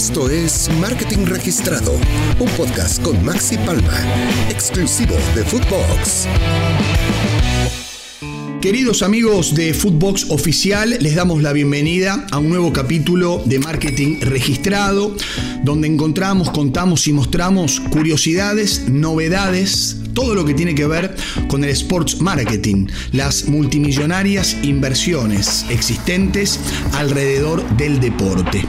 Esto es Marketing Registrado, un podcast con Maxi Palma, exclusivo de Footbox. Queridos amigos de Footbox Oficial, les damos la bienvenida a un nuevo capítulo de Marketing Registrado, donde encontramos, contamos y mostramos curiosidades, novedades, todo lo que tiene que ver con el sports marketing, las multimillonarias inversiones existentes alrededor del deporte.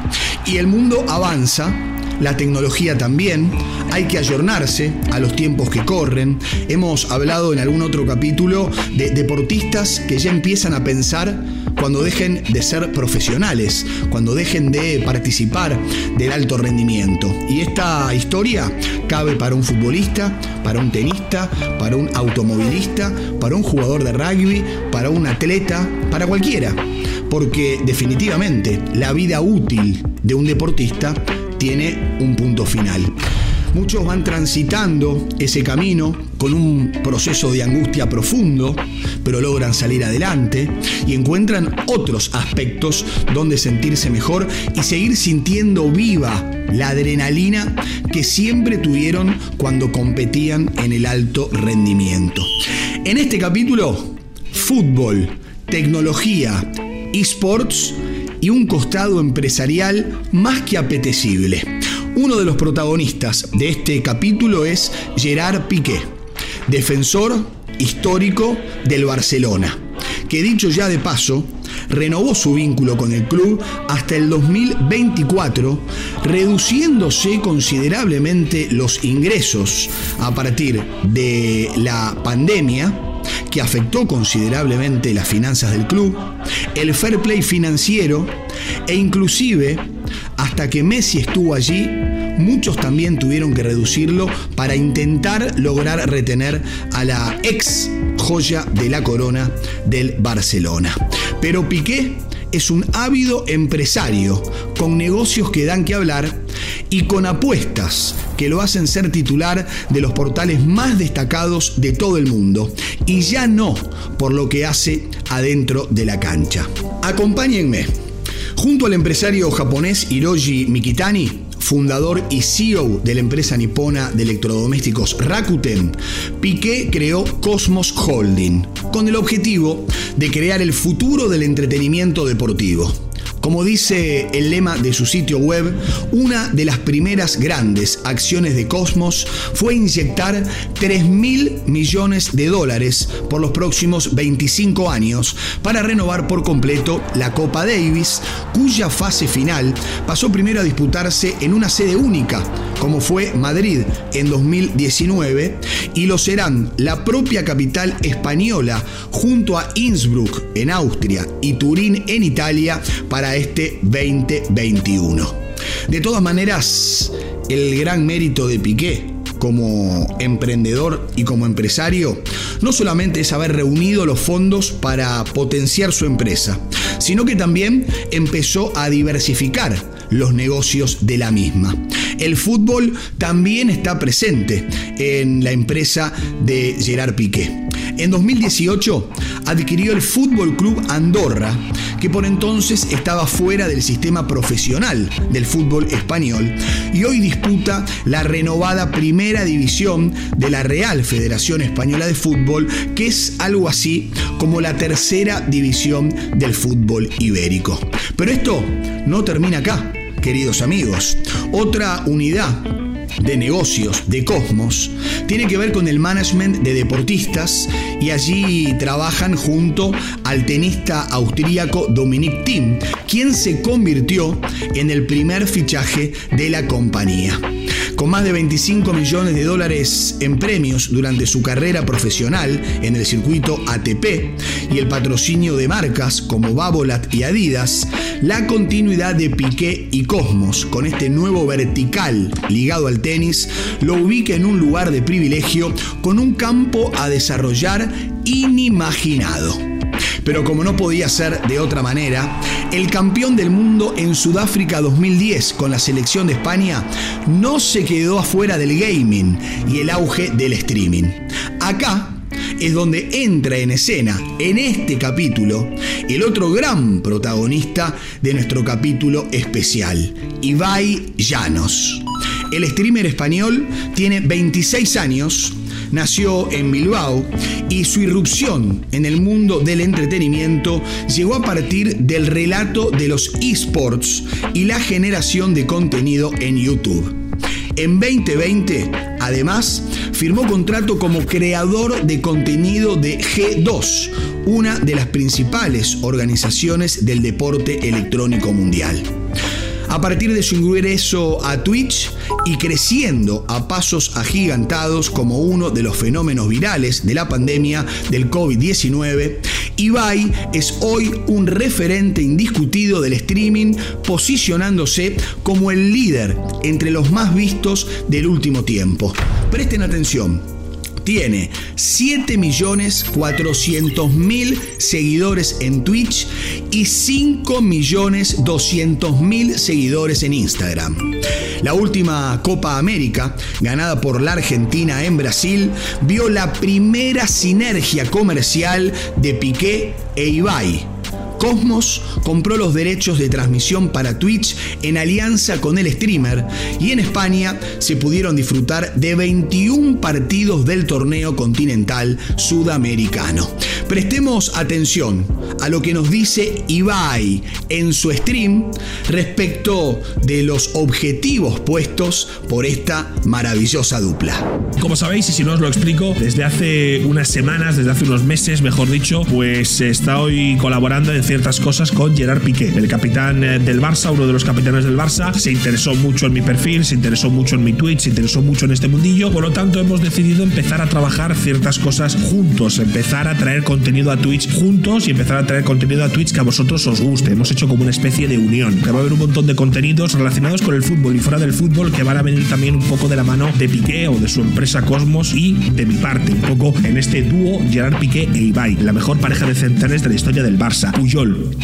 Y el mundo avanza la tecnología también, hay que ayornarse a los tiempos que corren. Hemos hablado en algún otro capítulo de deportistas que ya empiezan a pensar cuando dejen de ser profesionales, cuando dejen de participar del alto rendimiento. Y esta historia cabe para un futbolista, para un tenista, para un automovilista, para un jugador de rugby, para un atleta, para cualquiera. Porque definitivamente la vida útil de un deportista tiene un punto final. Muchos van transitando ese camino con un proceso de angustia profundo, pero logran salir adelante y encuentran otros aspectos donde sentirse mejor y seguir sintiendo viva la adrenalina que siempre tuvieron cuando competían en el alto rendimiento. En este capítulo, fútbol, tecnología, esports y un costado empresarial más que apetecible. Uno de los protagonistas de este capítulo es Gerard Piqué, defensor histórico del Barcelona, que dicho ya de paso, renovó su vínculo con el club hasta el 2024, reduciéndose considerablemente los ingresos a partir de la pandemia que afectó considerablemente las finanzas del club, el fair play financiero e inclusive hasta que Messi estuvo allí, muchos también tuvieron que reducirlo para intentar lograr retener a la ex joya de la corona del Barcelona. Pero Piqué es un ávido empresario con negocios que dan que hablar y con apuestas que lo hacen ser titular de los portales más destacados de todo el mundo y ya no por lo que hace adentro de la cancha. Acompáñenme. Junto al empresario japonés Hiroji Mikitani, fundador y CEO de la empresa nipona de electrodomésticos Rakuten, Piqué creó Cosmos Holding con el objetivo de crear el futuro del entretenimiento deportivo. Como dice el lema de su sitio web, una de las primeras grandes acciones de Cosmos fue inyectar 3 mil millones de dólares por los próximos 25 años para renovar por completo la Copa Davis, cuya fase final pasó primero a disputarse en una sede única, como fue Madrid en 2019, y lo serán la propia capital española junto a Innsbruck en Austria y Turín en Italia para este 2021. De todas maneras, el gran mérito de Piqué como emprendedor y como empresario no solamente es haber reunido los fondos para potenciar su empresa, sino que también empezó a diversificar los negocios de la misma. El fútbol también está presente en la empresa de Gerard Piqué. En 2018 adquirió el Fútbol Club Andorra, que por entonces estaba fuera del sistema profesional del fútbol español y hoy disputa la renovada primera división de la Real Federación Española de Fútbol, que es algo así como la tercera división del fútbol ibérico. Pero esto no termina acá, queridos amigos. Otra unidad de negocios de Cosmos tiene que ver con el management de deportistas y allí trabajan junto al tenista austríaco Dominic Thiem, quien se convirtió en el primer fichaje de la compañía. Con más de 25 millones de dólares en premios durante su carrera profesional en el circuito ATP y el patrocinio de marcas como Babolat y Adidas, la continuidad de Piqué y Cosmos con este nuevo vertical ligado al tenis lo ubica en un lugar de privilegio con un campo a desarrollar inimaginado. Pero como no podía ser de otra manera, el campeón del mundo en Sudáfrica 2010 con la selección de España no se quedó afuera del gaming y el auge del streaming. Acá es donde entra en escena, en este capítulo, el otro gran protagonista de nuestro capítulo especial, Ibai Llanos. El streamer español tiene 26 años, nació en Bilbao y su irrupción en el mundo del entretenimiento llegó a partir del relato de los esports y la generación de contenido en YouTube. En 2020, además, firmó contrato como creador de contenido de G2, una de las principales organizaciones del deporte electrónico mundial. A partir de su ingreso a Twitch y creciendo a pasos agigantados como uno de los fenómenos virales de la pandemia del COVID-19, Ibai es hoy un referente indiscutido del streaming, posicionándose como el líder entre los más vistos del último tiempo. Presten atención, tiene 7.400.000 seguidores en Twitch y 5.200.000 seguidores en Instagram. La última Copa América, ganada por la Argentina en Brasil, vio la primera sinergia comercial de Piqué e Ibai Cosmos compró los derechos de transmisión para Twitch en alianza con el streamer y en España se pudieron disfrutar de 21 partidos del torneo continental sudamericano. Prestemos atención a lo que nos dice Ibai en su stream respecto de los objetivos puestos por esta maravillosa dupla. Como sabéis, y si no os lo explico, desde hace unas semanas, desde hace unos meses, mejor dicho, pues estoy colaborando en ciertas cosas con Gerard Piqué, el capitán eh, del Barça, uno de los capitanes del Barça. Se interesó mucho en mi perfil, se interesó mucho en mi tweet, se interesó mucho en este mundillo. Por lo tanto, hemos decidido empezar a trabajar ciertas cosas juntos, empezar a traer contenido a Twitch juntos y empezar a traer contenido a Twitch que a vosotros os guste. Hemos hecho como una especie de unión. Que va a haber un montón de contenidos relacionados con el fútbol y fuera del fútbol que van a venir también un poco de la mano de Piqué o de su empresa Cosmos y de mi parte, un poco en este dúo Gerard Piqué e Ibai, la mejor pareja de centenares de la historia del Barça.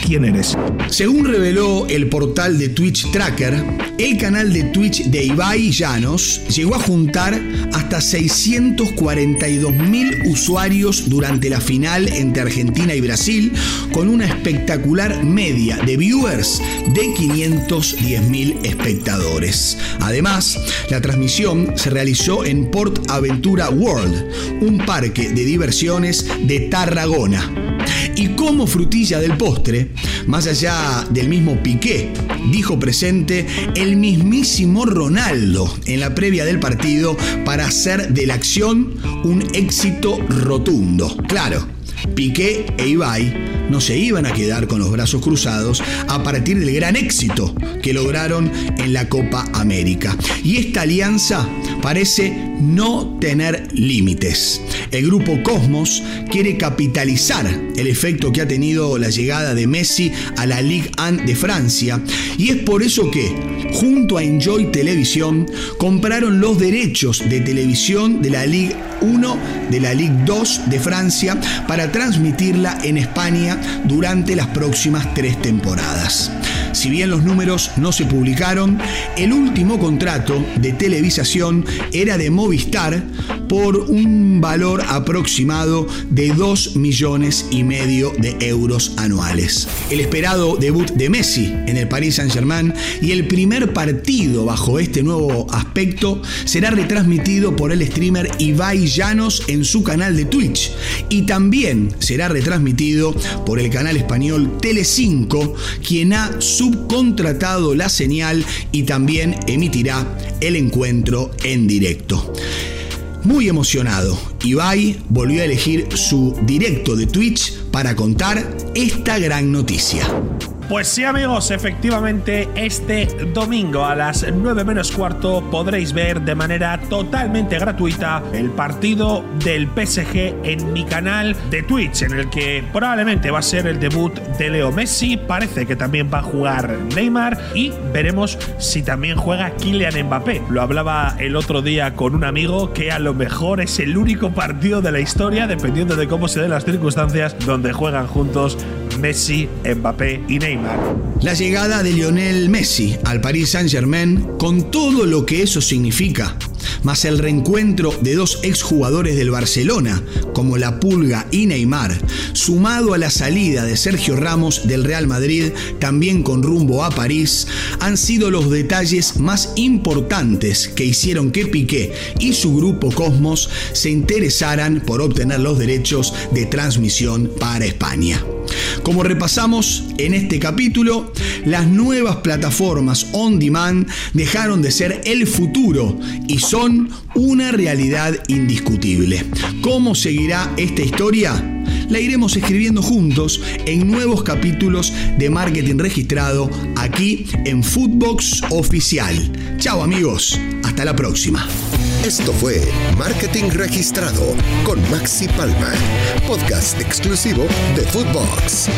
¿quién eres? Según reveló el portal de Twitch Tracker, el canal de Twitch de Ibai Llanos llegó a juntar hasta 642 mil usuarios durante la final entre Argentina y Brasil, con una espectacular media de viewers de 510 mil espectadores. Además, la transmisión se realizó en Port Aventura World, un parque de diversiones de Tarragona. Y como frutilla del postre, más allá del mismo Piqué, dijo presente el mismísimo Ronaldo en la previa del partido para hacer de la acción un éxito rotundo. Claro, Piqué e Ibai no se iban a quedar con los brazos cruzados a partir del gran éxito que lograron en la Copa América. Y esta alianza parece no tener límites. El grupo Cosmos quiere capitalizar el efecto que ha tenido la llegada de Messi a la Ligue 1 de Francia y es por eso que, junto a Enjoy Televisión, compraron los derechos de televisión de la Ligue 1, de la Ligue 2 de Francia para transmitirla en España durante las próximas tres temporadas. Si bien los números no se publicaron, el último contrato de televisación era de Movistar por un valor aproximado de 2 millones y medio de euros anuales. El esperado debut de Messi en el Paris Saint-Germain y el primer partido bajo este nuevo aspecto será retransmitido por el streamer Ibai Llanos en su canal de Twitch y también será retransmitido por el canal español Tele5, quien ha subcontratado la señal y también emitirá el encuentro en directo. Muy emocionado, Ibai volvió a elegir su directo de Twitch para contar esta gran noticia. Pues sí amigos, efectivamente este domingo a las 9 menos cuarto podréis ver de manera totalmente gratuita el partido del PSG en mi canal de Twitch, en el que probablemente va a ser el debut de Leo Messi, parece que también va a jugar Neymar y veremos si también juega Kylian Mbappé. Lo hablaba el otro día con un amigo que a lo mejor es el único partido de la historia, dependiendo de cómo se den las circunstancias, donde juegan juntos Messi, Mbappé y La llegada de Lionel Messi al Paris Saint-Germain, con todo lo que eso significa, más el reencuentro de dos exjugadores del Barcelona, como La Pulga y Neymar, sumado a la salida de Sergio Ramos del Real Madrid, también con rumbo a París, han sido los detalles más importantes que hicieron que Piqué y su grupo Cosmos se interesaran por obtener los derechos de transmisión para España. Como repasamos en este capítulo, las nuevas plataformas on demand dejaron de ser el futuro y son una realidad indiscutible. ¿Cómo seguirá esta historia? La iremos escribiendo juntos en nuevos capítulos de marketing registrado aquí en Footbox Oficial. Chao amigos, hasta la próxima. Esto fue Marketing Registrado con Maxi Palma, podcast exclusivo de Footbox.